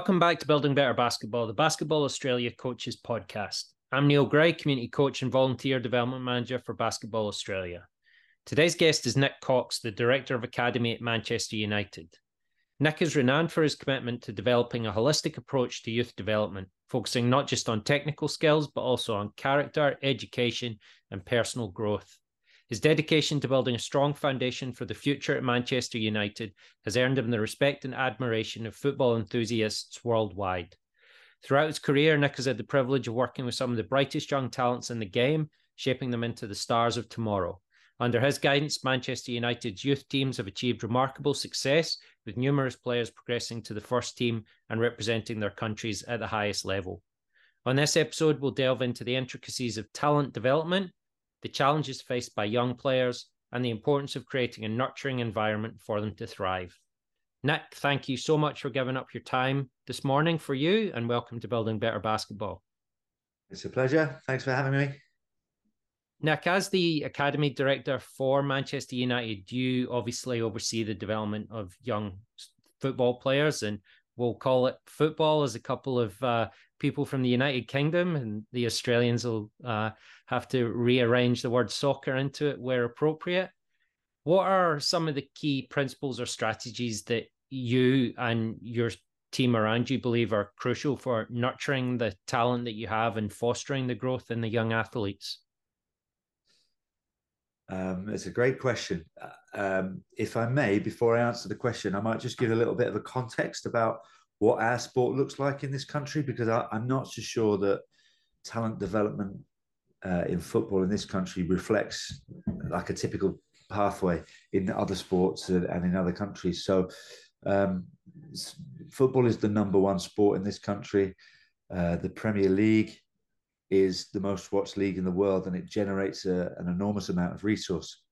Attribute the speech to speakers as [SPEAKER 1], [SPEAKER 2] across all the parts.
[SPEAKER 1] Welcome back to Building Better Basketball, the Basketball Australia Coaches Podcast. I'm Neil Gray, Community Coach and Volunteer Development Manager for Basketball Australia. Today's guest is Nick Cox, the Director of Academy at Manchester United. Nick is renowned for his commitment to developing a holistic approach to youth development, focusing not just on technical skills, but also on character, education, and personal growth. His dedication to building a strong foundation for the future at Manchester United has earned him the respect and admiration of football enthusiasts worldwide. Throughout his career, Nick has had the privilege of working with some of the brightest young talents in the game, shaping them into the stars of tomorrow. Under his guidance, Manchester United's youth teams have achieved remarkable success, with numerous players progressing to the first team and representing their countries at the highest level. On this episode, we'll delve into the intricacies of talent development the challenges faced by young players, and the importance of creating a nurturing environment for them to thrive. Nick, thank you so much for giving up your time this morning for you, and welcome to Building Better Basketball.
[SPEAKER 2] It's a pleasure. Thanks for having me.
[SPEAKER 1] Nick, as the academy director for Manchester United, you obviously oversee the development of young football players, and we'll call it football as a couple of uh, people from the United Kingdom, and the Australians will uh, have to rearrange the word soccer into it where appropriate. What are some of the key principles or strategies that you and your team around you believe are crucial for nurturing the talent that you have and fostering the growth in the young athletes?
[SPEAKER 2] Um, it's a great question. Uh, um, if I may, before I answer the question, I might just give a little bit of a context about what our sport looks like in this country because I, am not so sure that talent development uh, in football in this country reflects like a typical pathway in other sports and, in other countries. So, um, football is the number one sport in this country. Uh, the Premier League is the most watched league in the world, and it generates a, an enormous amount of resource.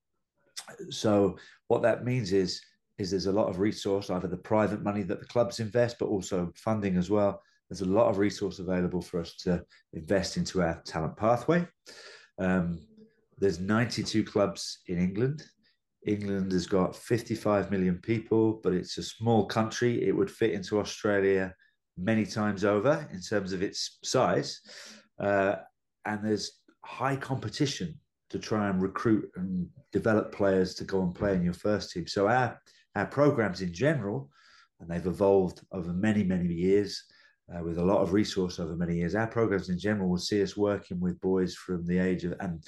[SPEAKER 2] So, what that means is is there's a lot of resource, either the private money that the clubs invest, but also funding as well. There's a lot of resource available for us to invest into our talent pathway. Um, there's 92 clubs in England. England has got 55 million people, but it's a small country. It would fit into Australia many times over in terms of its size. Uh, and there's high competition to try and recruit and develop players to go and play in your first team. So our our programs in general, and they've evolved over many, many years uh, with a lot of resource over many years. Our programs in general will see us working with boys from the age of, and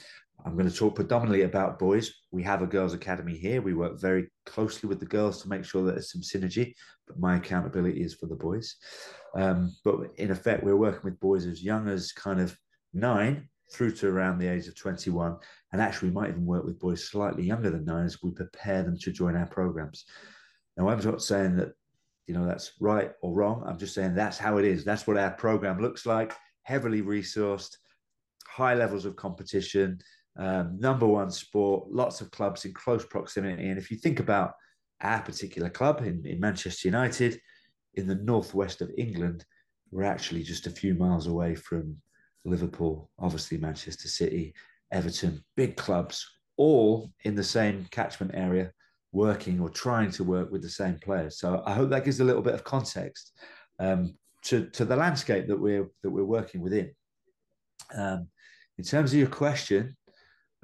[SPEAKER 2] I'm going to talk predominantly about boys. We have a girls' academy here. We work very closely with the girls to make sure that there's some synergy, but my accountability is for the boys. Um, but in effect, we're working with boys as young as kind of nine through to around the age of 21. And actually, we might even work with boys slightly younger than nine as we prepare them to join our programs. Now, I'm not saying that, you know, that's right or wrong. I'm just saying that's how it is. That's what our program looks like heavily resourced, high levels of competition, um, number one sport, lots of clubs in close proximity. And if you think about our particular club in, in Manchester United, in the northwest of England, we're actually just a few miles away from Liverpool, obviously Manchester City, Everton, big clubs, all in the same catchment area, working or trying to work with the same players. So I hope that gives a little bit of context um, to, to the landscape that we're that we're working within. Um, in terms of your question,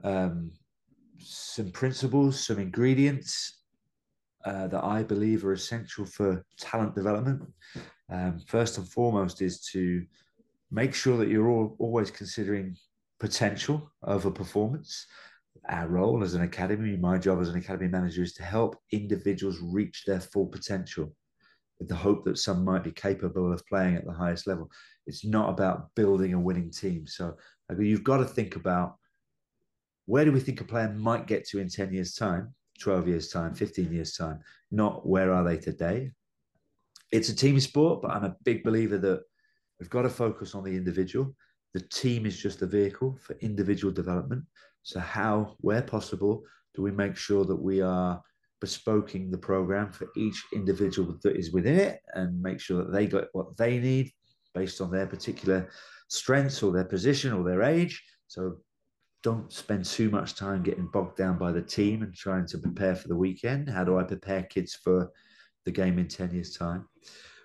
[SPEAKER 2] um, some principles, some ingredients uh, that I believe are essential for talent development. Um, first and foremost is to make sure that you're all, always considering potential a performance. Our role as an academy, my job as an academy manager is to help individuals reach their full potential with the hope that some might be capable of playing at the highest level. It's not about building a winning team. So you've got to think about where do we think a player might get to in 10 years' time, 12 years' time, 15 years' time, not where are they today. It's a team sport, but I'm a big believer that We've got to focus on the individual. The team is just a vehicle for individual development. So, how, where possible, do we make sure that we are bespoking the program for each individual that is within it and make sure that they got what they need based on their particular strengths or their position or their age? So, don't spend too much time getting bogged down by the team and trying to prepare for the weekend. How do I prepare kids for the game in 10 years' time?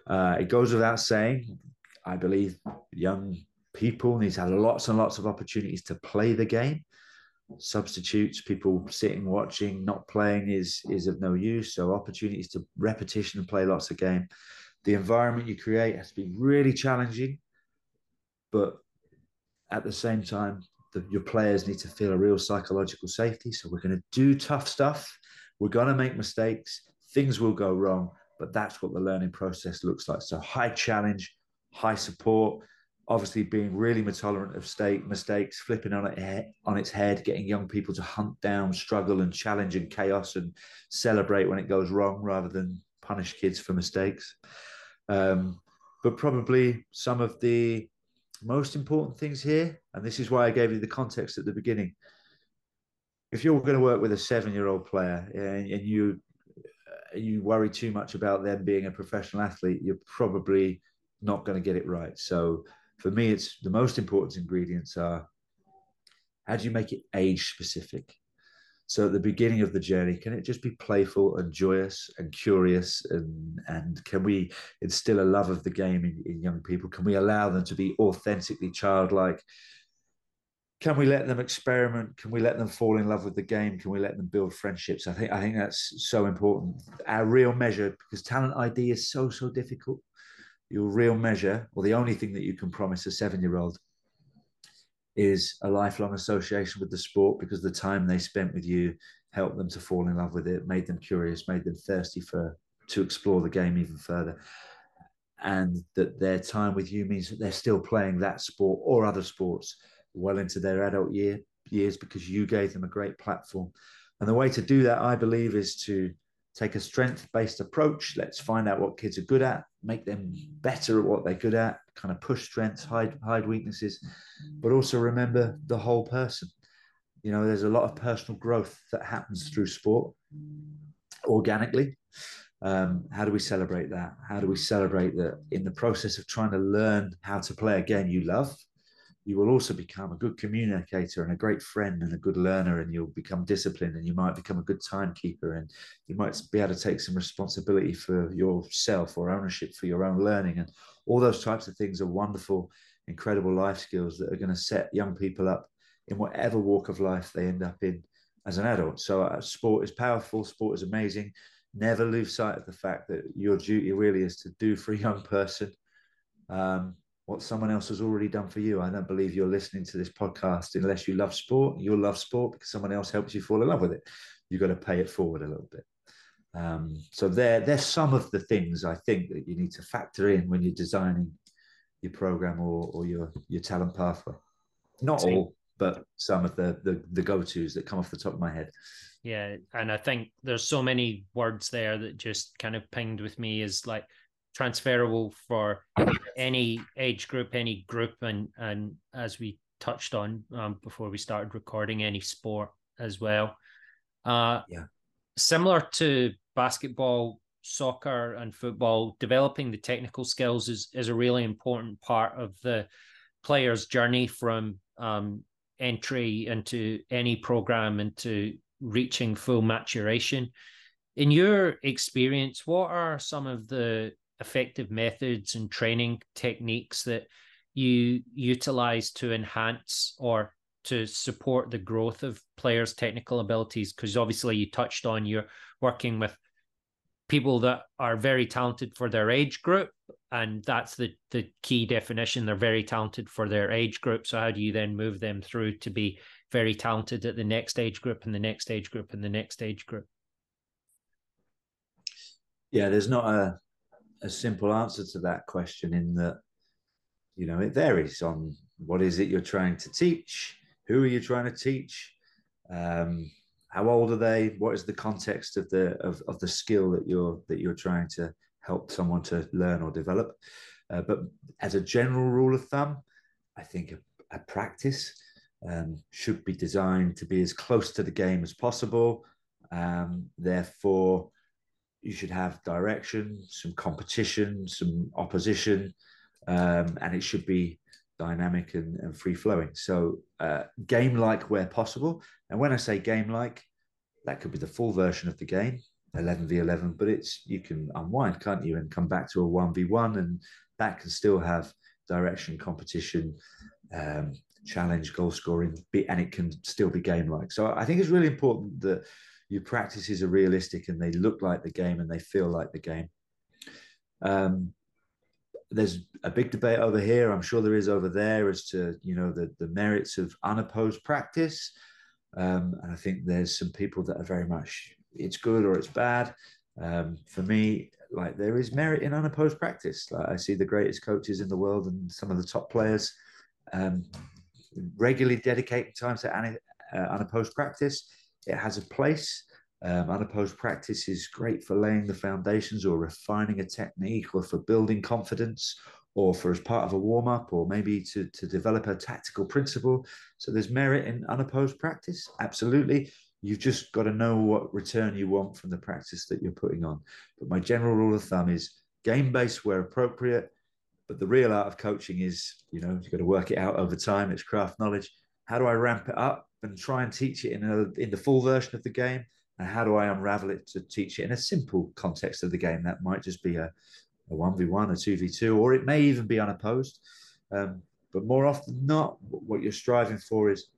[SPEAKER 2] Uh, it goes without saying, I believe young people need to have lots and lots of opportunities to play the game. Substitutes, people sitting, watching, not playing is is of no use. So opportunities to repetition and play lots of game. The environment you create has to be really challenging, but at the same time, the, your players need to feel a real psychological safety. So we're going to do tough stuff. We're going to make mistakes. Things will go wrong, but that's what the learning process looks like. So high challenge, high support, obviously being really tolerant of state mistakes, flipping on it on its head, getting young people to hunt down, struggle, and challenge and chaos, and celebrate when it goes wrong rather than punish kids for mistakes. Um, but probably some of the most important things here, and this is why I gave you the context at the beginning. If you're going to work with a seven-year-old player and, and you you worry too much about them being a professional athlete, you're probably not going to get it right. So for me, it's the most important ingredients are how do you make it age specific? So at the beginning of the journey, can it just be playful and joyous and curious? And, and can we instill a love of the game in, in young people? Can we allow them to be authentically childlike? Can we let them experiment? Can we let them fall in love with the game? Can we let them build friendships? I think I think that's so important. Our real measure, because talent ID is so so difficult your real measure, or the only thing that you can promise a seven year old, is a lifelong association with the sport because the time they spent with you helped them to fall in love with it, made them curious, made them thirsty for to explore the game even further. And that their time with you means that they're still playing that sport or other sports well into their adult year, years because you gave them a great platform. And the way to do that, I believe, is to take a strength based approach. Let's find out what kids are good at, make them better at what they're good at, kind of push strengths, hide hide weaknesses, but also remember the whole person. You know, there's a lot of personal growth that happens through sport organically. Um, how do we celebrate that? How do we celebrate that in the process of trying to learn how to play a game you love? You will also become a good communicator and a great friend and a good learner and you'll become disciplined and you might become a good timekeeper and you might be able to take some responsibility for yourself or ownership for your own learning. And all those types of things are wonderful incredible life skills that are going to set young people up in whatever walk of life they end up in as an adult. So uh, sport is powerful sport is amazing. Never lose sight of the fact that your duty really is to do for a young person. Um, what someone else has already done for you. I don't believe you're listening to this podcast unless you love sport. You'll love sport because someone else helps you fall in love with it. You've got to pay it forward a little bit. Um, so there, there's some of the things I think that you need to factor in when you're designing your program or, or your your talent pathway. Not all, but some of the, the the go-tos that come off the top of my head.
[SPEAKER 1] Yeah, and I think there's so many words there that just kind of pinged with me is like transferable for any age group, any group, and and as we touched on um, before we started recording, any sport as well. Uh,
[SPEAKER 2] yeah.
[SPEAKER 1] Similar to basketball, soccer, and football, developing the technical skills is is a really important part of the player's journey from um, entry into any program into reaching full maturation. In your experience, what are some of the effective methods and training techniques that you utilize to enhance or to support the growth of players' technical abilities? Because obviously, you touched on you're working with people that are very talented for their age group, and that's the the key definition. They're very talented for their age group. So how do you then move them through to be very talented at the next age group and the next age group and the next age group?
[SPEAKER 2] Yeah, there's not a a simple answer to that question in that you know it varies on what is it you're trying to teach who are you trying to teach um, how old are they what is the context of the of, of the skill that you're that you're trying to help someone to learn or develop. Uh, but as a general rule of thumb i think a, a practice um, should be designed to be as close to the game as possible um, therefore you should have direction, some competition, some opposition, um, and it should be dynamic and, and free flowing. So, uh, game like where possible. And when I say game like, that could be the full version of the game. 11 v 11 but it's you can unwind can't you and come back to a 1v1 and that can still have direction competition um, challenge goal scoring and it can still be game like so i think it's really important that your practices are realistic and they look like the game and they feel like the game. Um, there's a big debate over here i'm sure there is over there as to you know the, the merits of unopposed practice. Um, and i think there's some people that are very much it's good or it's bad. Um, for me like there is merit in unopposed practice. Like i see the greatest coaches in the world and some of the top players um, regularly dedicating time to uh, unopposed practice. It has a place. Um, unopposed practice is great for laying the foundations or refining a technique or for building confidence or for as part of a warm up or maybe to, to develop a tactical principle. So there's merit in unopposed practice. Absolutely. You've just got to know what return you want from the practice that you're putting on. But my general rule of thumb is game based where appropriate, but the real art of coaching is, you know, you've got to work it out over time. It's craft knowledge. How do I ramp it up and try and teach it in a, in the full version of the game? And how do I unravel it to teach it in a simple context of the game? That might just be a, a 1v1, a 2v2, or it may even be unopposed. Um, but more often than not, what you're striving for is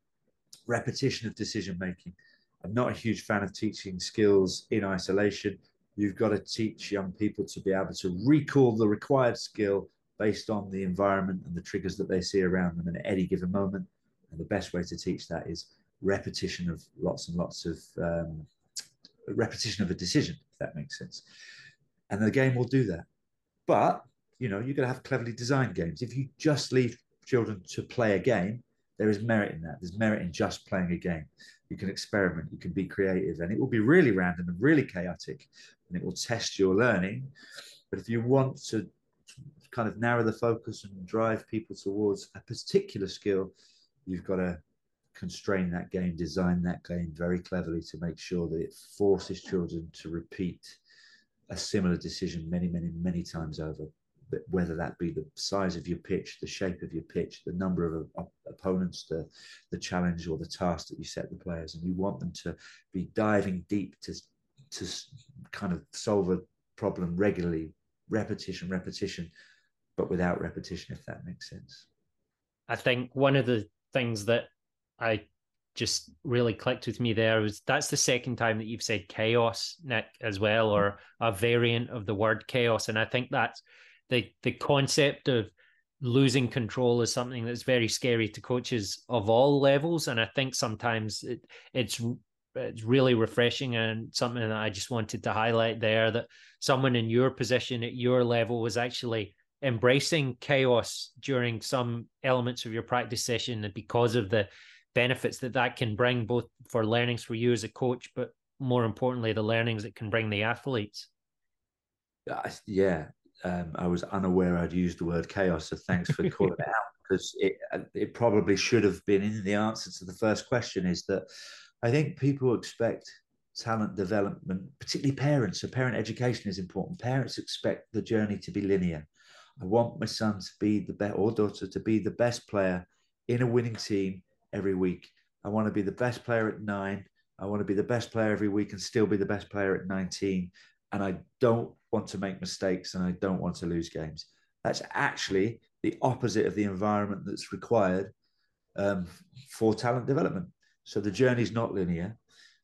[SPEAKER 2] repetition of decision making. I'm not a huge fan of teaching skills in isolation. You've got to teach young people to be able to recall the required skill based on the environment and the triggers that they see around them at any given moment. And the best way to teach that is repetition of lots and lots of um, repetition of a decision, if that makes sense. And the game will do that. But you know, you're going to have cleverly designed games. If you just leave children to play a game, there is merit in that. There's merit in just playing a game. You can experiment, you can be creative, and it will be really random and really chaotic, and it will test your learning. But if you want to kind of narrow the focus and drive people towards a particular skill, you've got to constrain that game, design that game very cleverly to make sure that it forces children to repeat a similar decision many, many, many times over. But whether that be the size of your pitch, the shape of your pitch, the number of op- opponents, the, the challenge or the task that you set the players, and you want them to be diving deep to to kind of solve a problem regularly, repetition, repetition, but without repetition, if that makes sense.
[SPEAKER 1] I think one of the things that I just really clicked with me there was that's the second time that you've said chaos, Nick, as well, or a variant of the word chaos. And I think that's the the concept of losing control is something that's very scary to coaches of all levels. And I think sometimes it, it's it's really refreshing and something that I just wanted to highlight there that someone in your position at your level was actually embracing chaos during some elements of your practice session because of the benefits that that can bring both for learnings for you as a coach but more importantly the learnings it can bring the athletes.
[SPEAKER 2] Yeah um, i was unaware i'd used the word chaos so thanks for calling it out because it, it probably should have been in the answer to the first question is that i think people expect talent development particularly parents so parent education is important. Parents expect the journey to be linear I want my son to be the best or daughter to be the best player in a winning team every week. I want to be the best player at nine. I want to be the best player every week and still be the best player at 19. And I don't want to make mistakes and I don't want to lose games. That's actually the opposite of the environment that's required um, for talent development. So the journey is not linear.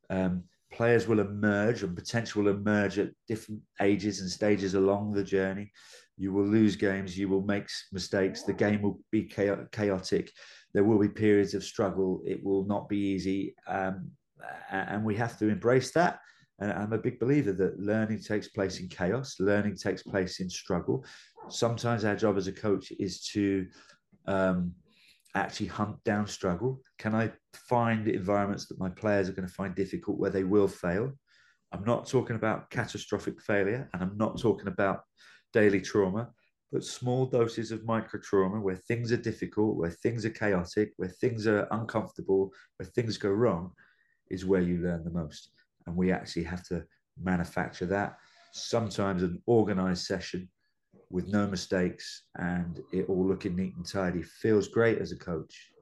[SPEAKER 2] Um, players will emerge and potential will emerge at different ages and stages along the journey. You will lose games, you will make mistakes, the game will be chaotic, there will be periods of struggle, it will not be easy. Um, and we have to embrace that. And I'm a big believer that learning takes place in chaos, learning takes place in struggle. Sometimes our job as a coach is to um, actually hunt down struggle? Can I find environments that my players are going to find difficult where they will fail? I'm not talking about catastrophic failure and I'm not talking about daily trauma, but small doses of micro trauma where things are difficult, where things are chaotic, where things are uncomfortable, where things go wrong is where you learn the most. And we actually have to manufacture that. Sometimes an organized session with no mistakes and it all looking neat and tidy feels great as a coach.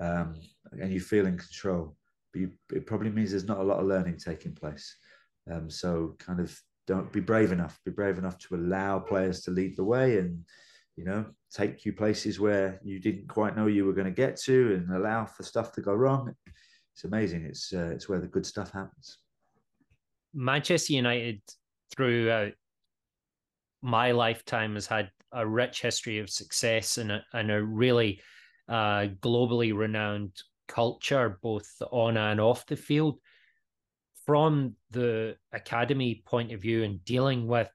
[SPEAKER 2] Um, and you feel in control. But you, it probably means there's not a lot of learning taking place. Um, so kind of don't be brave enough, be brave enough to allow players to lead the way and, you know, take you places where you didn't quite know you were going to get to and allow for stuff to go wrong. It's amazing. It's, uh, it's where the good stuff happens.
[SPEAKER 1] Manchester United throughout my lifetime has had a rich history of success and a, and a really uh, globally renowned culture, both on and off the field. From the academy point of view and dealing with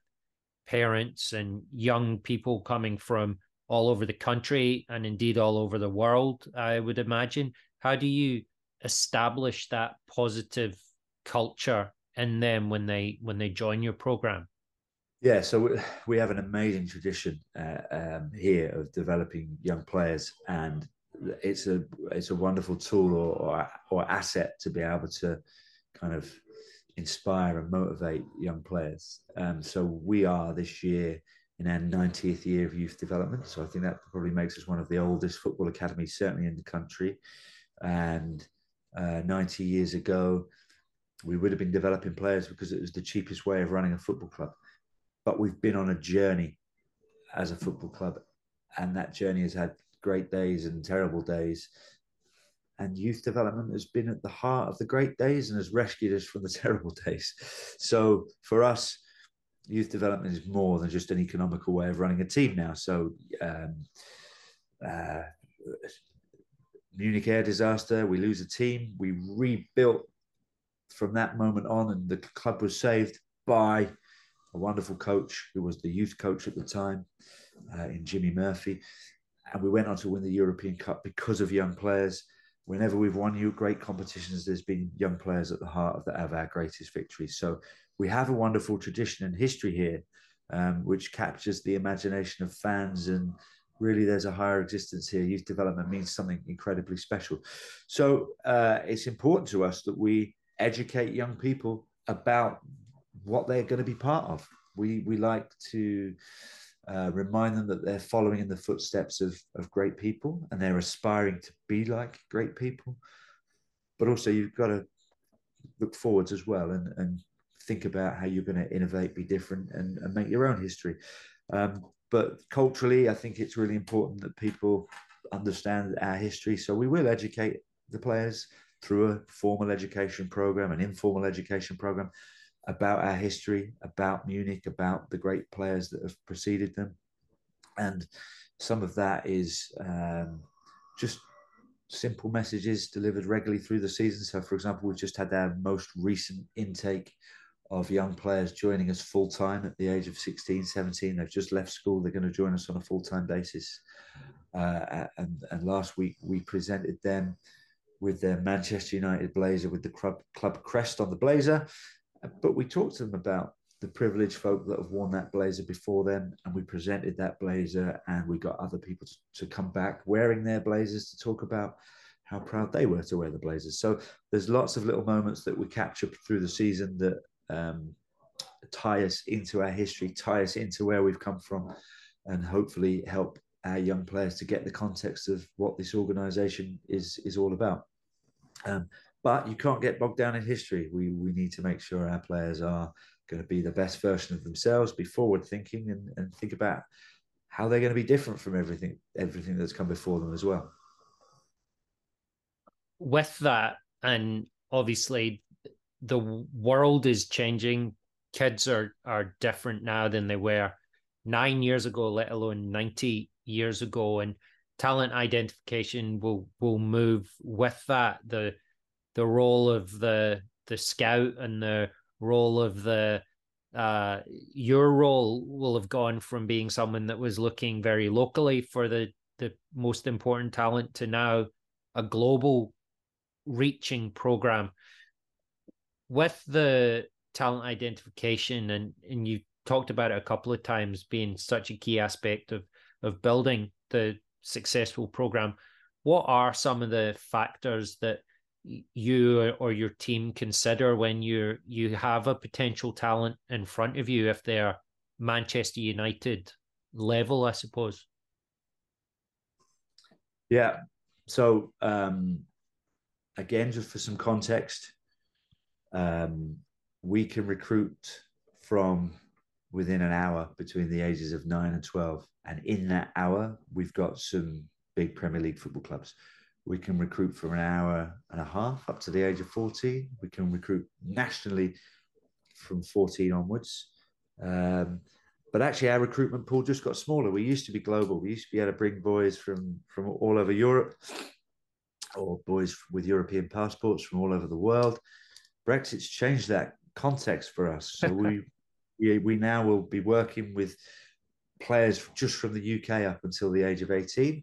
[SPEAKER 1] parents and young people coming from all over the country and indeed all over the world, I would imagine. How do you establish that positive culture in them when they when they join your program?
[SPEAKER 2] Yeah, so we have an amazing tradition uh, um, here of developing young players, and it's a it's a wonderful tool or, or, or asset to be able to kind of inspire and motivate young players. Um, so we are this year in our 90th year of youth development. So I think that probably makes us one of the oldest football academies, certainly in the country. And uh, 90 years ago, we would have been developing players because it was the cheapest way of running a football club. But we've been on a journey as a football club, and that journey has had great days and terrible days. And youth development has been at the heart of the great days and has rescued us from the terrible days. So for us, youth development is more than just an economical way of running a team now. So, um, uh, Munich air disaster, we lose a team, we rebuilt from that moment on, and the club was saved by a wonderful coach who was the youth coach at the time uh, in Jimmy Murphy and we went on to win the European Cup because of young players. Whenever we've won European competitions, there's been young players at the heart of, the, of our greatest victories. So we have a wonderful tradition and history here, um, which captures the imagination of fans and really there's a higher existence here. Youth development means something incredibly special. So uh, it's important to us that we educate young people about what they're going to be part of. We we like to uh, remind them that they're following in the footsteps of, of great people and they're aspiring to be like great people. But also, you've got to look forwards as well and, and think about how you're going to innovate, be different, and, and make your own history. Um, but culturally, I think it's really important that people understand our history. So we will educate the players through a formal education program, an informal education program, about our history, about Munich, about the great players that have preceded them. And some of that is um, just simple messages delivered regularly through the season. So, for example, we've just had our most recent intake of young players joining us full time at the age of 16, 17. They've just left school, they're going to join us on a full time basis. Uh, and, and last week we presented them with their Manchester United blazer with the club, club crest on the blazer but we talked to them about the privileged folk that have worn that blazer before them, and we presented that blazer, and we got other people to, to come back wearing their blazers to talk about how proud they were to wear the blazers. So there's lots of little moments that we capture through the season that um, tie us into our history, tie us into where we've come from, and hopefully help our young players to get the context of what this organisation is is all about. Um, but you can't get bogged down in history. We we need to make sure our players are going to be the best version of themselves, be forward thinking, and, and think about how they're going to be different from everything everything that's come before them as well.
[SPEAKER 1] With that, and obviously the world is changing. Kids are are different now than they were nine years ago, let alone ninety years ago, and talent identification will will move with that. The the role of the the scout and the role of the uh, your role will have gone from being someone that was looking very locally for the the most important talent to now a global reaching program. With the talent identification and and you talked about it a couple of times being such a key aspect of of building the successful program what are some of the factors that you or your team consider when you you have a potential talent in front of you if they're Manchester United level, I suppose.
[SPEAKER 2] Yeah. So um, again, just for some context, um, we can recruit from within an hour between the ages of nine and 12. And in that hour, we've got some big Premier League football clubs. We can recruit for an hour and a half up to the age of 14. We can recruit nationally from 14 onwards. Um, but actually, our recruitment pool just got smaller. We used to be global. We used to be able to bring boys from from all over Europe, or boys with European passports from all over the world. Brexit's changed that context for us. So we, we we now will be working with players just from the UK up until the age of 18,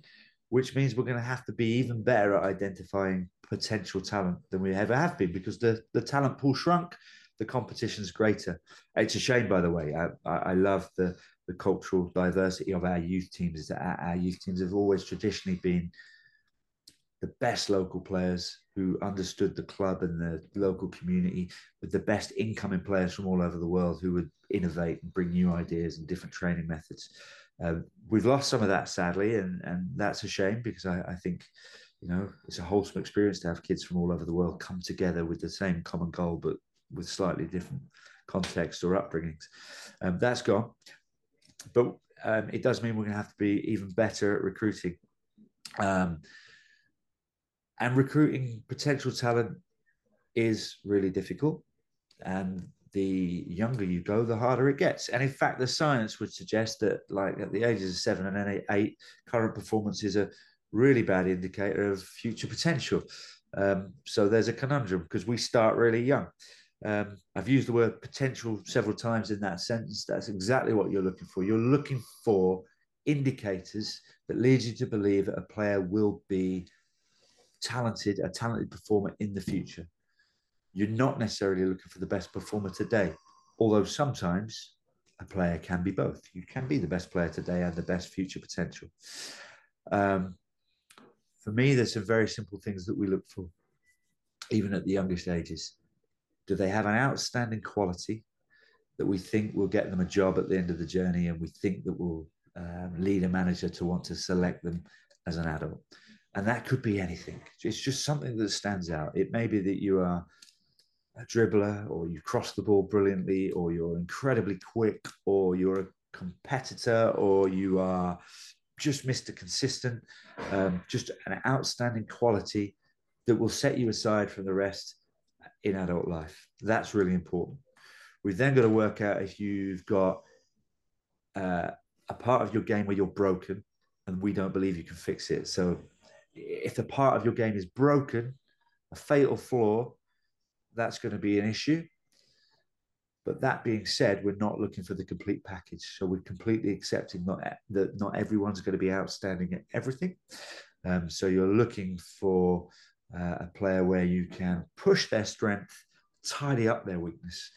[SPEAKER 2] which means we're going to have to be even better at identifying potential talent than we ever have been because the, the talent pool shrunk the competition's greater. It's a shame, by the way. I, I love the the cultural diversity of our youth teams. Is that our youth teams have always traditionally been the best local players who understood the club and the local community with the best incoming players from all over the world who would innovate and bring new ideas and different training methods. Um, we've lost some of that sadly, and and that's a shame because I, I think you know it's a wholesome experience to have kids from all over the world come together with the same common goal, but with slightly different context or upbringings. Um, that's gone, but um, it does mean we're going to have to be even better at recruiting. Um, and recruiting potential talent is really difficult. And the younger you go, the harder it gets. And in fact, the science would suggest that, like at the ages of seven and eight, current performance is a really bad indicator of future potential. Um, so there's a conundrum because we start really young. Um, I've used the word potential several times in that sentence. That's exactly what you're looking for. You're looking for indicators that lead you to believe that a player will be talented, a talented performer in the future. You're not necessarily looking for the best performer today, although sometimes a player can be both. You can be the best player today and the best future potential. Um, for me, there's some very simple things that we look for, even at the youngest ages. Do they have an outstanding quality that we think will get them a job at the end of the journey and we think that will um, lead a manager to want to select them as an adult? And that could be anything. It's just something that stands out. It may be that you are a dribbler or you cross the ball brilliantly or you're incredibly quick or you're a competitor or you are just Mr. Consistent, um, just an outstanding quality that will set you aside from the rest in adult life. That's really important. We've then got to work out if you've got uh, a part of your game where you're broken and we don't believe you can fix it. So if the part of your game is broken, a fatal flaw, that's going to be an issue. But that being said, we're not looking for the complete package. So we're completely accepting not that not everyone's going to be outstanding at everything. Um, so you're looking for uh, a player where you can push their strength, tidy up their weakness,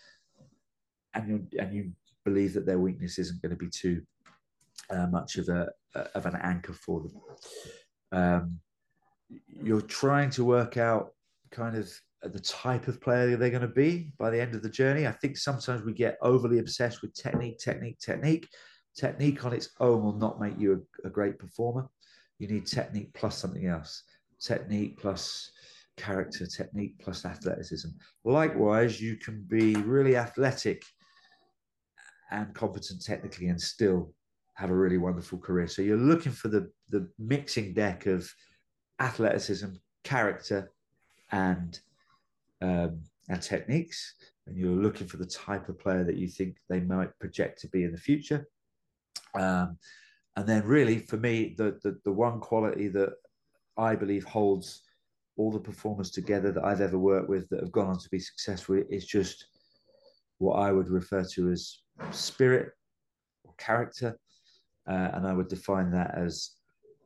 [SPEAKER 2] and you and you believe that their weakness isn't going to be too uh, much of a of an anchor for them. Um, you're trying to work out kind of the type of player they're going to be by the end of the journey. I think sometimes we get overly obsessed with technique, technique, technique. Technique on its own will not make you a, a great performer. You need technique plus something else technique plus character, technique plus athleticism. Likewise, you can be really athletic and competent technically and still have a really wonderful career. So you're looking for the the mixing deck of athleticism, character, and um, and techniques, and you're looking for the type of player that you think they might project to be in the future. Um, and then, really, for me, the, the the one quality that I believe holds all the performers together that I've ever worked with that have gone on to be successful is just what I would refer to as spirit or character. Uh, and I would define that as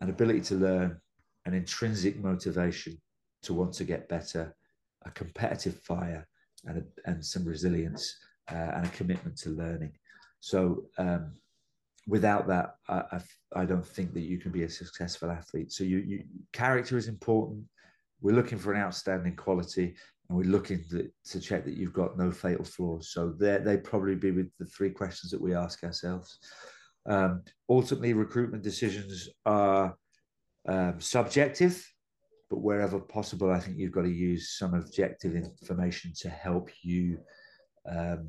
[SPEAKER 2] an ability to learn, an intrinsic motivation to want to get better, a competitive fire, and, a, and some resilience uh, and a commitment to learning. So, um, without that, I, I, I, don't think that you can be a successful athlete. So you, you character is important. We're looking for an outstanding quality, and we're looking to, to check that you've got no fatal flaws. So they probably be with the three questions that we ask ourselves. Um, ultimately, recruitment decisions are um, subjective, but wherever possible, I think you've got to use some objective information to help you um,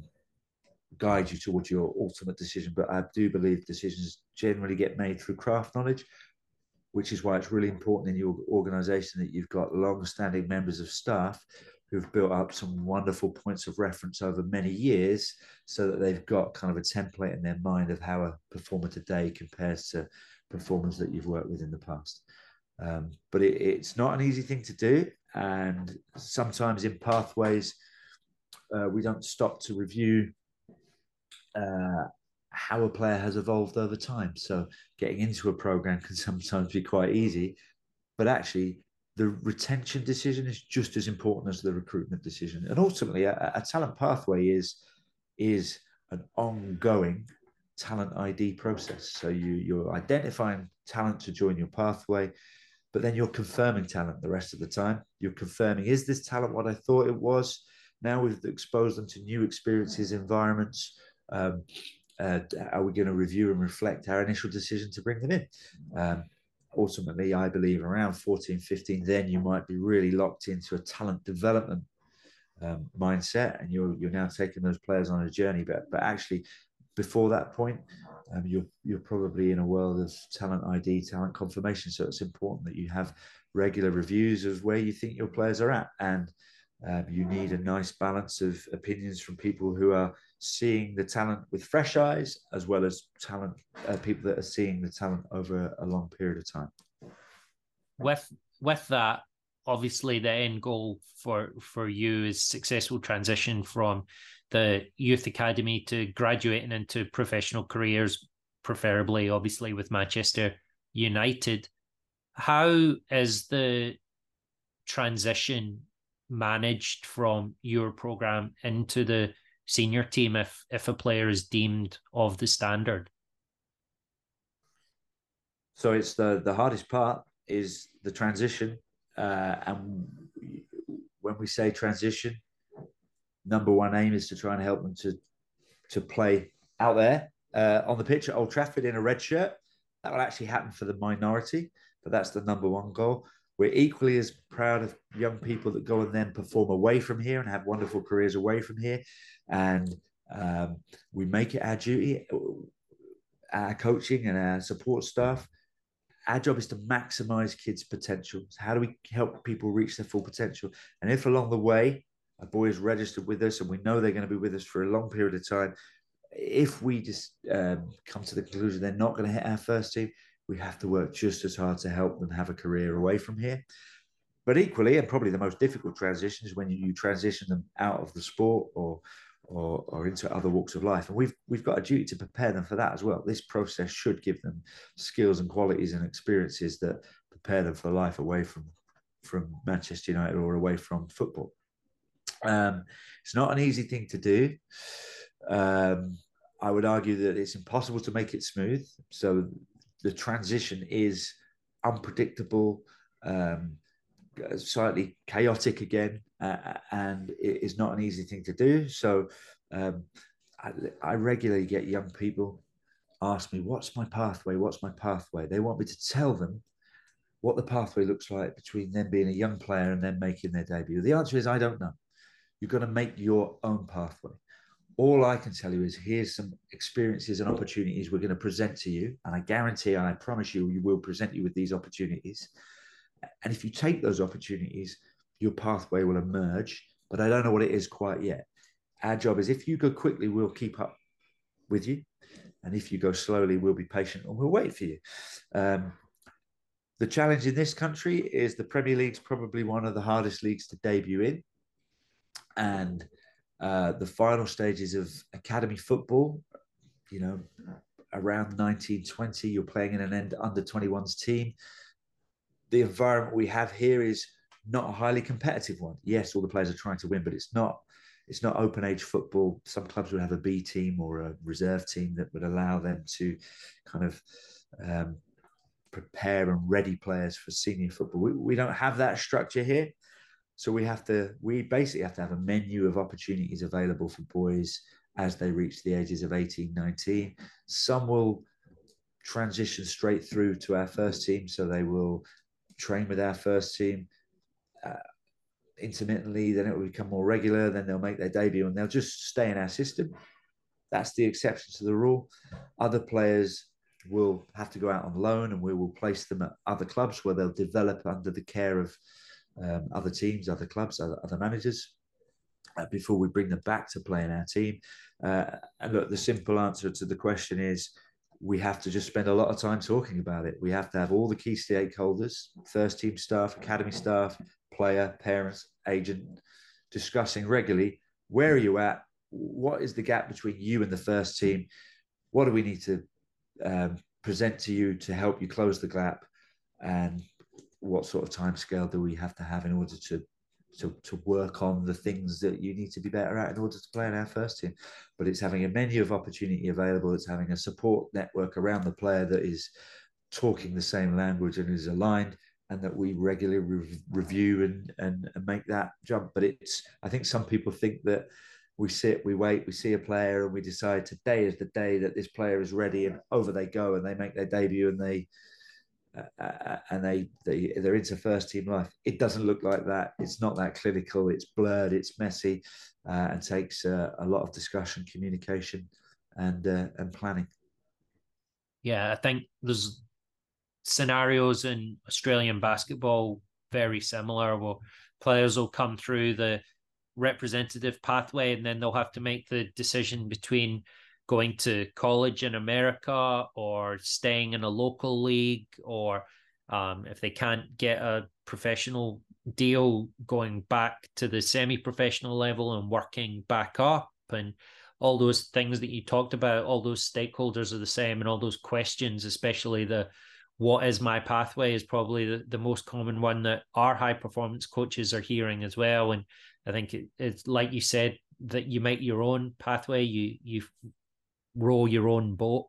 [SPEAKER 2] guide you towards your ultimate decision. But I do believe decisions generally get made through craft knowledge, which is why it's really important in your organization that you've got long-standing members of staff who've built up some wonderful points of reference over many years so that they've got kind of a template in their mind of how a performer today compares to performers that you've worked with in the past. Um, but it, it's not an easy thing to do. And sometimes in pathways, uh, we don't stop to review uh, how a player has evolved over time. So getting into a program can sometimes be quite easy, but actually the retention decision is just as important as the recruitment decision. And ultimately, a, a talent pathway is is an ongoing talent ID process. So you you're identifying talent to join your pathway, but then you're confirming talent the rest of the time. You're confirming is this talent what I thought it was? Now we've exposed them to new experiences, environments. Um, uh, are we going to review and reflect our initial decision to bring them in? Um, ultimately, I believe around 14, 15, then you might be really locked into a talent development um, mindset, and you're you're now taking those players on a journey. But but actually, before that point, um, you're you're probably in a world of talent ID, talent confirmation. So it's important that you have regular reviews of where you think your players are at, and um, you need a nice balance of opinions from people who are seeing the talent with fresh eyes, as well as talent uh, people that are seeing the talent over a long period of time.
[SPEAKER 1] With with that, obviously, the end goal for for you is successful transition from the youth academy to graduating into professional careers, preferably, obviously, with Manchester United. How is the transition managed from your program into the senior team if if a player is deemed of the standard?
[SPEAKER 2] So it's the the hardest part is the transition, uh, and when we say transition, number one aim is to try and help them to to play out there uh, on the pitch at Old Trafford in a red shirt. That will actually happen for the minority, but that's the number one goal. We're equally as proud of young people that go and then perform away from here and have wonderful careers away from here. And um, we make it our duty, our coaching and our support staff. Our job is to maximize kids' potential. How do we help people reach their full potential? And if along the way a boy is registered with us and we know they're going to be with us for a long period of time, if we just um, come to the conclusion they're not going to hit our first team, we have to work just as hard to help them have a career away from here. But equally, and probably the most difficult transition is when you, transition them out of the sport or, or, or into other walks of life. And we've we've got a duty to prepare them for that as well. This process should give them skills and qualities and experiences that prepare them for life away from from Manchester United or away from football. Um, it's not an easy thing to do. Um, I would argue that it's impossible to make it smooth. So the transition is unpredictable, um, slightly chaotic again, uh, and it is not an easy thing to do. So um, I, I, regularly get young people ask me, "What's my pathway? What's my pathway?" They want me to tell them what the pathway looks like between them being a young player and then making their debut. The answer is I don't know. You're going to make your own pathway all I can tell you is here's some experiences and opportunities we're going to present to you. And I guarantee and I promise you, we will present you with these opportunities. And if you take those opportunities, your pathway will emerge. But I don't know what it is quite yet. Our job is if you go quickly, we'll keep up with you. And if you go slowly, we'll be patient and we'll wait for you. Um, the challenge in this country is the Premier League's probably one of the hardest leagues to debut in. And uh, the final stages of academy football, you know, around 1920, you're playing in an end under 21s team. The environment we have here is not a highly competitive one. Yes, all the players are trying to win, but it's not it's not open age football. Some clubs would have a B team or a reserve team that would allow them to kind of um, prepare and ready players for senior football. We, we don't have that structure here. So we have to, we basically have to have a menu of opportunities available for boys as they reach the ages of 18, 19. Some will transition straight through to our first team. So they will train with our first team. Uh, intermittently, then it will become more regular, then they'll make their debut and they'll just stay in our system. That's the exception to the rule. Other players will have to go out on loan and we will place them at other clubs where they'll develop under the care of um, other teams, other clubs, other, other managers uh, before we bring them back to play in our team. Uh, and look, the simple answer to the question is we have to just spend a lot of time talking about it. We have to have all the key stakeholders, first team staff, academy staff, player, parents, agent, discussing regularly where are you at? What is the gap between you and the first team? What do we need to um, present to you to help you close the gap? And what sort of time scale do we have to have in order to to, to work on the things that you need to be better at in order to play in our first team. But it's having a menu of opportunity available. It's having a support network around the player that is talking the same language and is aligned and that we regularly re- review and, and, and make that jump. But it's, I think some people think that we sit, we wait, we see a player, and we decide today is the day that this player is ready, and over they go, and they make their debut, and they uh, and they they they're into first team life. It doesn't look like that. It's not that clinical. It's blurred. It's messy, uh, and takes uh, a lot of discussion, communication, and uh, and planning.
[SPEAKER 1] Yeah, I think there's scenarios in Australian basketball very similar where players will come through the representative pathway and then they'll have to make the decision between going to college in America or staying in a local league or um, if they can't get a professional deal going back to the semi-professional level and working back up and all those things that you talked about all those stakeholders are the same and all those questions especially the what is my pathway? is probably the, the most common one that our high performance coaches are hearing as well. And i think it, it's like you said that you make your own pathway. You you row your own boat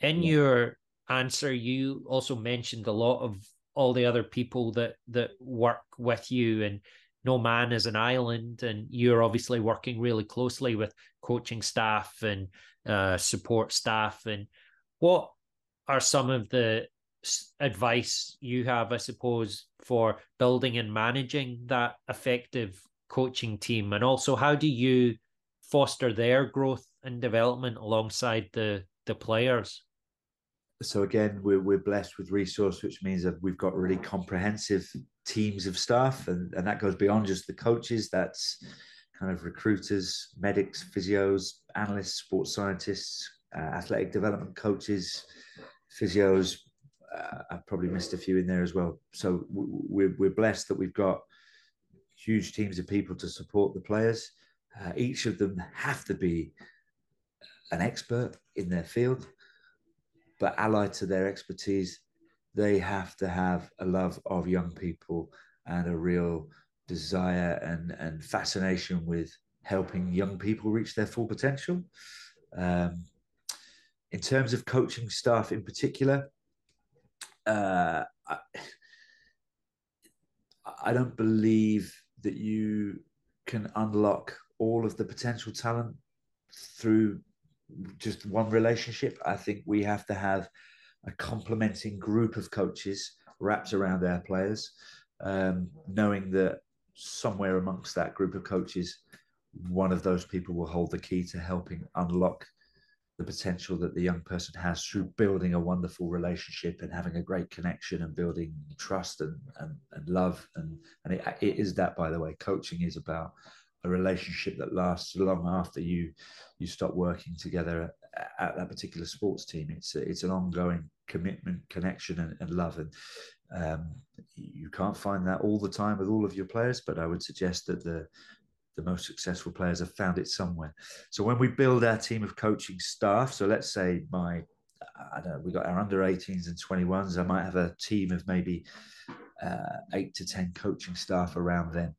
[SPEAKER 1] in yeah. your answer you also mentioned a lot of all the other people that that work with you and no man is an island and you're obviously working really closely with coaching staff and uh, support staff and what are some of the advice you have, I suppose, for building and managing that effective coaching team? And also, how do you foster their growth and development alongside the the players?
[SPEAKER 2] So again, we're we're blessed with resource, which means that we've got really comprehensive teams of staff, and, and that goes beyond just the coaches. That's kind of recruiters, medics, physios, analysts, sports scientists, uh, athletic development coaches, physios. Uh, I've probably missed a few in there as well. So we're, we're blessed that we've got huge teams of people to support the players. Uh, each of them have to be an expert in their field, but allied to their expertise, they have to have a love of young people and a real desire and, and fascination with helping young people reach their full potential. Um, in terms of coaching staff in particular, uh, I, I don't believe that you can unlock all of the potential talent through just one relationship. I think we have to have a complementing group of coaches wrapped around our players, um, knowing that somewhere amongst that group of coaches, one of those people will hold the key to helping unlock the potential that the young person has through building a wonderful relationship and having a great connection and building trust and, and, and love. And, and it, it is that, by the way, coaching is about a relationship that lasts long after you you stop working together at, at that particular sports team. It's a, it's an ongoing commitment, connection, and, and love. And um, you can't find that all the time with all of your players, but I would suggest that the the most successful players have found it somewhere. So when we build our team of coaching staff, so let's say my, I don't know, we got our under 18s and 21s. I might have a team of maybe uh, eight to 10 coaching staff around them.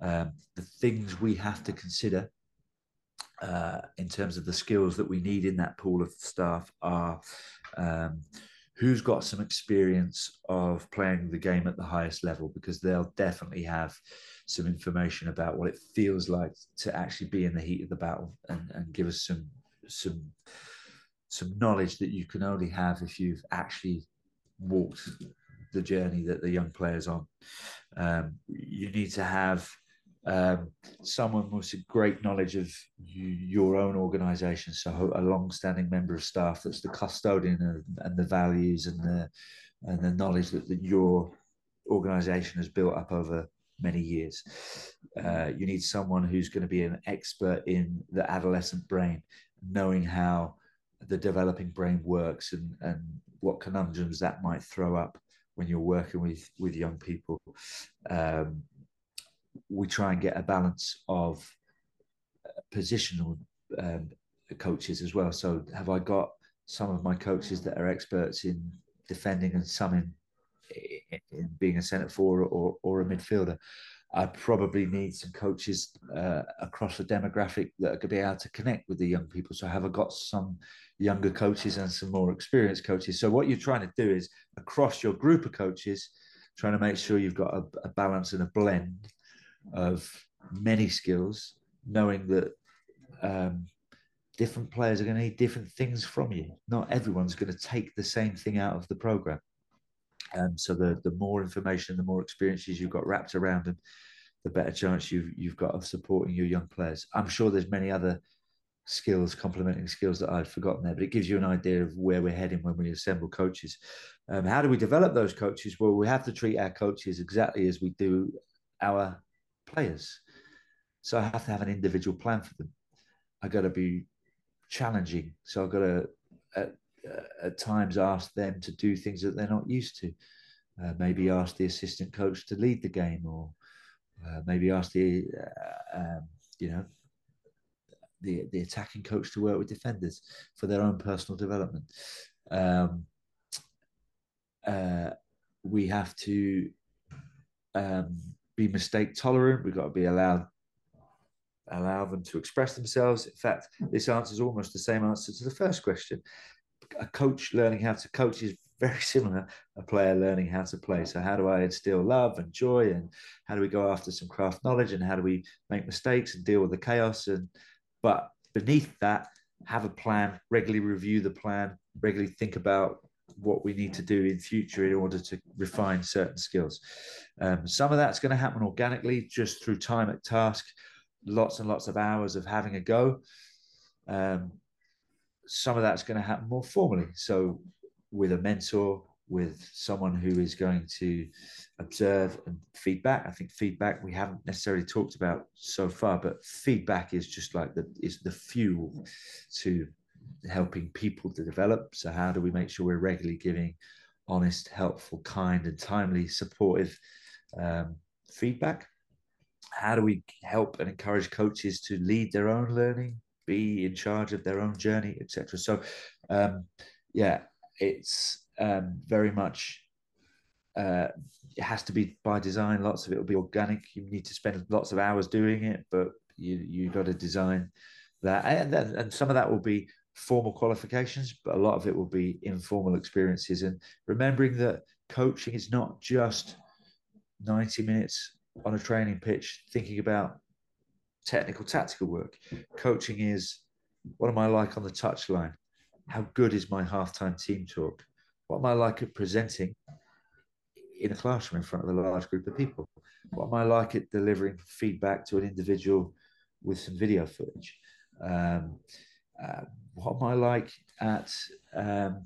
[SPEAKER 2] Um, the things we have to consider uh, in terms of the skills that we need in that pool of staff are um, who's got some experience of playing the game at the highest level because they'll definitely have some information about what it feels like to actually be in the heat of the battle and, and give us some some some knowledge that you can only have if you've actually walked the journey that the young players on. Um, you need to have um, someone with a great knowledge of your own organization. So a long-standing member of staff that's the custodian of, and the values and the and the knowledge that, that your organization has built up over many years. Uh, you need someone who's going to be an expert in the adolescent brain, knowing how the developing brain works and, and what conundrums that might throw up when you're working with with young people. Um, we try and get a balance of uh, positional um, coaches as well. So, have I got some of my coaches that are experts in defending and some in, in being a centre forward or, or a midfielder? I probably need some coaches uh, across the demographic that are be able to connect with the young people. So, have I got some younger coaches and some more experienced coaches? So, what you're trying to do is across your group of coaches, trying to make sure you've got a, a balance and a blend of many skills, knowing that um, different players are going to need different things from you. Not everyone's going to take the same thing out of the program. Um, so the the more information, the more experiences you've got wrapped around them, the better chance you've you've got of supporting your young players. I'm sure there's many other skills, complementing skills that I've forgotten there, but it gives you an idea of where we're heading when we assemble coaches. Um, how do we develop those coaches? Well, we have to treat our coaches exactly as we do our players. So I have to have an individual plan for them. I got to be challenging. So I've got to at, at, times ask them to do things that they're not used to. Uh, maybe ask the assistant coach to lead the game, or uh, maybe ask the uh, um, you know the the attacking coach to work with defenders for their own personal development. Um, uh, we have to um, be mistake tolerant. We've got to be allowed allow them to express themselves. In fact, this answer is almost the same answer to the first question. A coach learning how to coach is very similar a player learning how to play. So how do I instill love and joy and how do we go after some craft knowledge and how do we make mistakes and deal with the chaos and but beneath that have a plan, regularly review the plan, regularly think about what we need to do in future in order to refine certain skills. Um, some of that's going to happen organically just through time at task, lots and lots of hours of having a go. Um, some of that's going to happen more formally. So, with a mentor, with someone who is going to observe and feedback. I think feedback we haven't necessarily talked about so far, but feedback is just like the is the fuel to helping people to develop. So, how do we make sure we're regularly giving honest, helpful, kind, and timely, supportive um, feedback? How do we help and encourage coaches to lead their own learning, be in charge of their own journey, etc.? So, um, yeah, it's um, very much. Uh, it has to be by design. Lots of it will be organic. You need to spend lots of hours doing it, but you you got to design that, and and some of that will be formal qualifications, but a lot of it will be informal experiences. And remembering that coaching is not just 90 minutes on a training pitch thinking about technical, tactical work. Coaching is what am I like on the touchline? How good is my halftime team talk? What am I like at presenting in a classroom in front of a large group of people? What am I like at delivering feedback to an individual with some video footage? Um, uh, what am I like at um,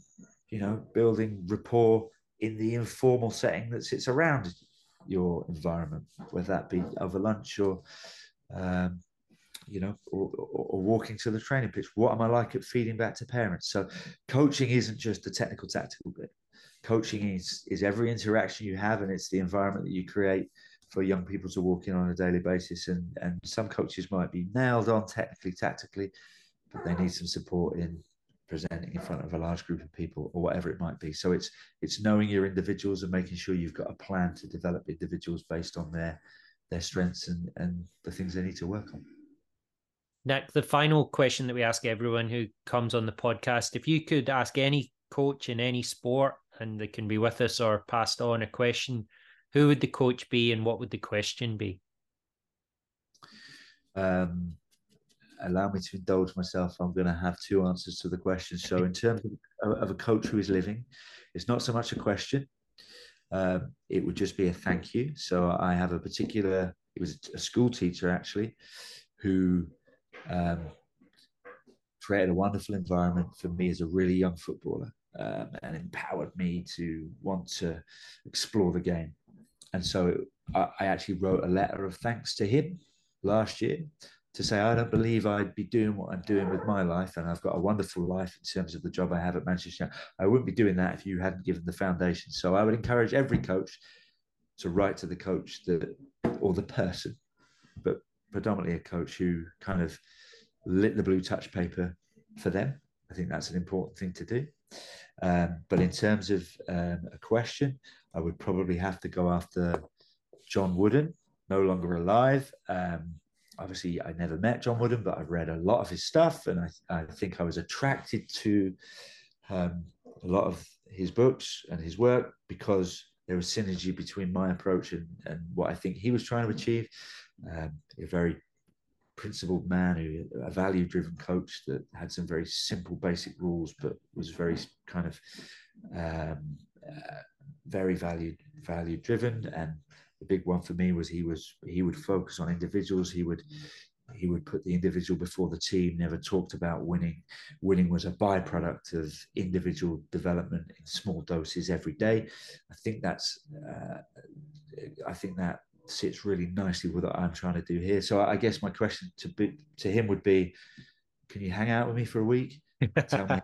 [SPEAKER 2] you know building rapport in the informal setting that sits around your environment, whether that be over lunch or um, you know, or, or, or, walking to the training pitch. What am I like at feeding back to parents? So, coaching isn't just the technical, tactical bit. Coaching is is every interaction you have, and it's the environment that you create for young people to walk in on a daily basis. And and some coaches might be nailed on technically, tactically, but they need some support in presenting in front of a large group of people or whatever it might be. So it's it's knowing your individuals and making sure you've got a plan to develop individuals based on their their strengths and and the things they need to work on.
[SPEAKER 1] Nick the final question that we ask everyone who comes on the podcast if you could ask any coach in any sport and they can be with us or passed on a question who would the coach be and what would the question be?
[SPEAKER 2] Um allow me to indulge myself. I'm going to have two answers to the question. So, in terms of, of, a coach who is living, it's not so much a question. um, it would just be a thank you. So I have a particular, it was a school teacher actually, who um, created a wonderful environment for me as a really young footballer um, and empowered me to want to explore the game. And so I, I actually wrote a letter of thanks to him last year to say, I don't believe I'd be doing what I'm doing with my life. And I've got a wonderful life in terms of the job I have at Manchester. I wouldn't be doing that if you hadn't given the foundation. So I would encourage every coach to write to the coach that, or the person, but predominantly a coach who kind of lit the blue touch paper for them. I think that's an important thing to do. Um, but in terms of um, a question, I would probably have to go after John Wooden, no longer alive. Um, obviously, I never met John Wooden, but I've read a lot of his stuff, and I, I think I was attracted to um, a lot of his books and his work because there was synergy between my approach and, and what I think he was trying to achieve. Um, a very principled man who a value driven coach that had some very simple basic rules but was very kind of um, uh, very value value driven and the big one for me was he was he would focus on individuals. He would he would put the individual before the team never talked about winning. Winning was a byproduct of individual development in small doses every day. I think that's uh, i think that sits really nicely with what i'm trying to do here. So i guess my question to be to him would be can you hang out with me for a week? Tell me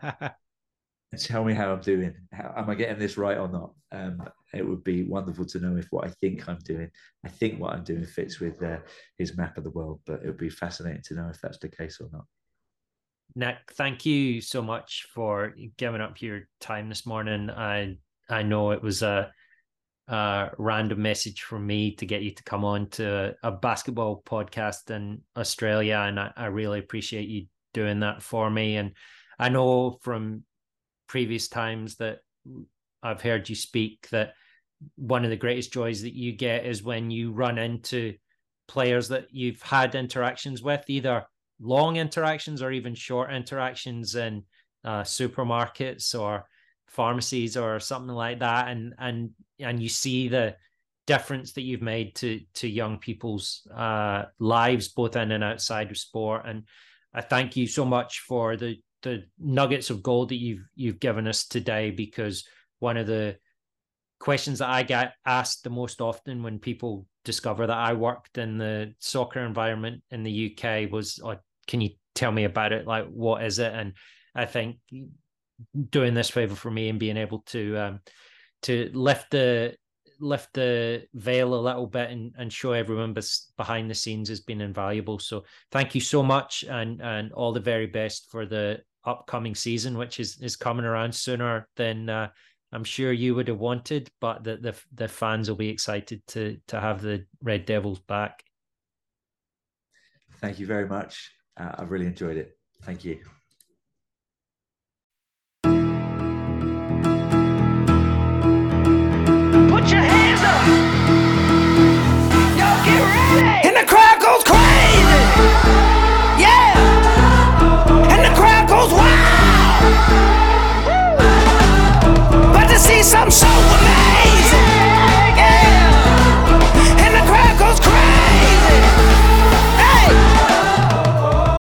[SPEAKER 2] tell me how I'm doing. How, am I getting this right or not? Um, it would be wonderful to know if what I think I'm doing, I think what I'm doing fits with uh, his map of the world. But it would be fascinating to know if that's the case or not.
[SPEAKER 1] Nick, thank you so much for giving up your time this morning. I I know it was a, a random message from me to get you to come on to a basketball podcast in Australia, and I, I really appreciate you doing that for me. And I know from previous times that I've heard you speak that one of the greatest joys that you get is when you run into players that you've had interactions with, either long interactions or even short interactions in uh, supermarkets or pharmacies or something like that, and and and you see the difference that you've made to to young people's uh, lives, both in and outside of sport. And I thank you so much for the the nuggets of gold that you've you've given us today because one of the questions that I get asked the most often when people discover that I worked in the soccer environment in the UK was, oh, "Can you tell me about it? Like, what is it?" And I think doing this favor for me and being able to um, to lift the lift the veil a little bit and, and show everyone behind the scenes has been invaluable. So thank you so much and and all the very best for the upcoming season, which is is coming around sooner than uh, I'm sure you would have wanted. But the, the the fans will be excited to to have the Red Devils back.
[SPEAKER 2] Thank you very much. Uh, I've really enjoyed it. Thank you.
[SPEAKER 3] Put your hands up. Y'all get ready. And the crowd goes crazy. I'm so amazed.